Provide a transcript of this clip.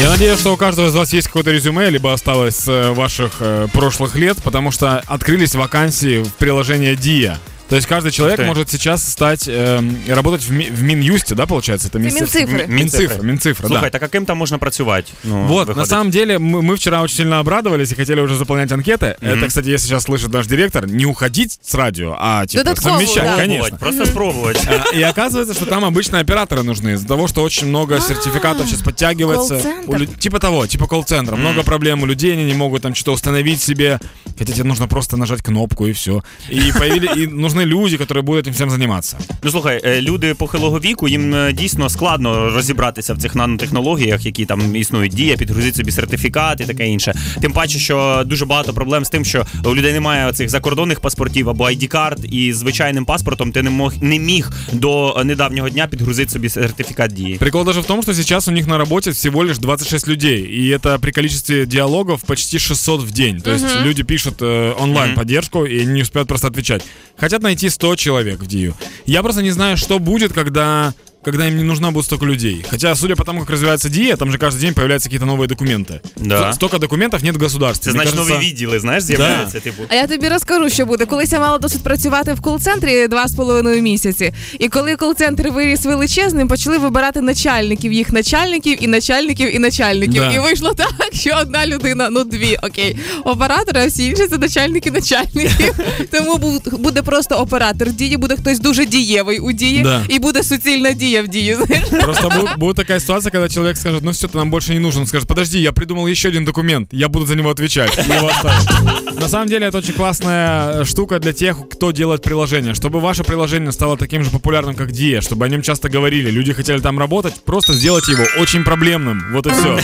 Я надеюсь, что у каждого из вас есть какое-то резюме, либо осталось с э, ваших э, прошлых лет, потому что открылись вакансии в приложении Dia. То есть каждый человек ты. может сейчас стать, эм, работать в, Ми- в Минюсте, да, получается? Это Минцифры. Минцифры, Минцифры, Слухай, да. так а там можна працювати? Ну, Вот, на виходить? самом деле, мы, мы вчера очень сильно обрадовались и хотели уже заполнять анкеты. Это, кстати, если сейчас слышит наш директор, не уходить с радио, а типа Додатково, совмещать, да. конечно. Просто спробувати. А, И оказывается, что там обычно операторы нужны из-за того, что очень много сертификатов сейчас подтягивается. Типа того, типа колл-центра. Много проблем у людей, они не могут там что-то установить себе. Хотя тебе нужно просто нажать кнопку и все. И, появили, и нужны люди, которые будут этим всем заниматься. Ну слухай, е, люди похилого віку, їм е, дійсно складно розібратися в цих нанотехнологіях, які там існують дія, підгрузити собі сертифікат і таке інше. Тим паче, що дуже багато проблем з тим, що у людей немає цих закордонних паспортів або ID-карт, і звичайним паспортом ти не мог не міг до е, недавнього дня підгрузити собі сертифікат дії. Прикол даже в том, что сейчас у них на работе всего лишь 26 людей. И это при количестве диалогов почти 600 в день. То есть люди пишут э, онлайн поддержку и не успеют просто отвечать. Хотят найти 100 человек в Дию. Я просто не знаю, что будет, когда когда им не нужна будет столько людей. Хотя, судя по тому, как развивается Дия, там же каждый день появляются какие-то новые документы. Да. Ст- Столько документов нет в государстве. Це Мне значить кажется, нові відділи, знаєш, з'являються. Типу. А я тобі розкажу, що буде. Колись я мала досить працювати в кол-центрі два з половиною місяці. І коли кол-центр виріс величезним, почали вибирати начальників, їх начальників і начальників і начальників. Да. І вийшло так, що одна людина, ну дві, окей, оператори, а всі інші це начальники начальників. Тому бу- буде просто оператор дії, буде хтось дуже дієвий у дії, Да. і буде суцільна дія в дії. Знаєш? Просто бу- будет такая ситуация, когда человек скажет, ну все, ты нам больше не нужен. Он скажет, подожди, я придумал еще один документ, я буду за него отвечать. И его оставят. На самом деле это очень классная э, штука для тех, кто делает приложение. Чтобы ваше приложение стало таким же популярным, как Dia, чтобы о нем часто говорили, люди хотели там работать, просто сделайте его очень проблемным. Вот и все.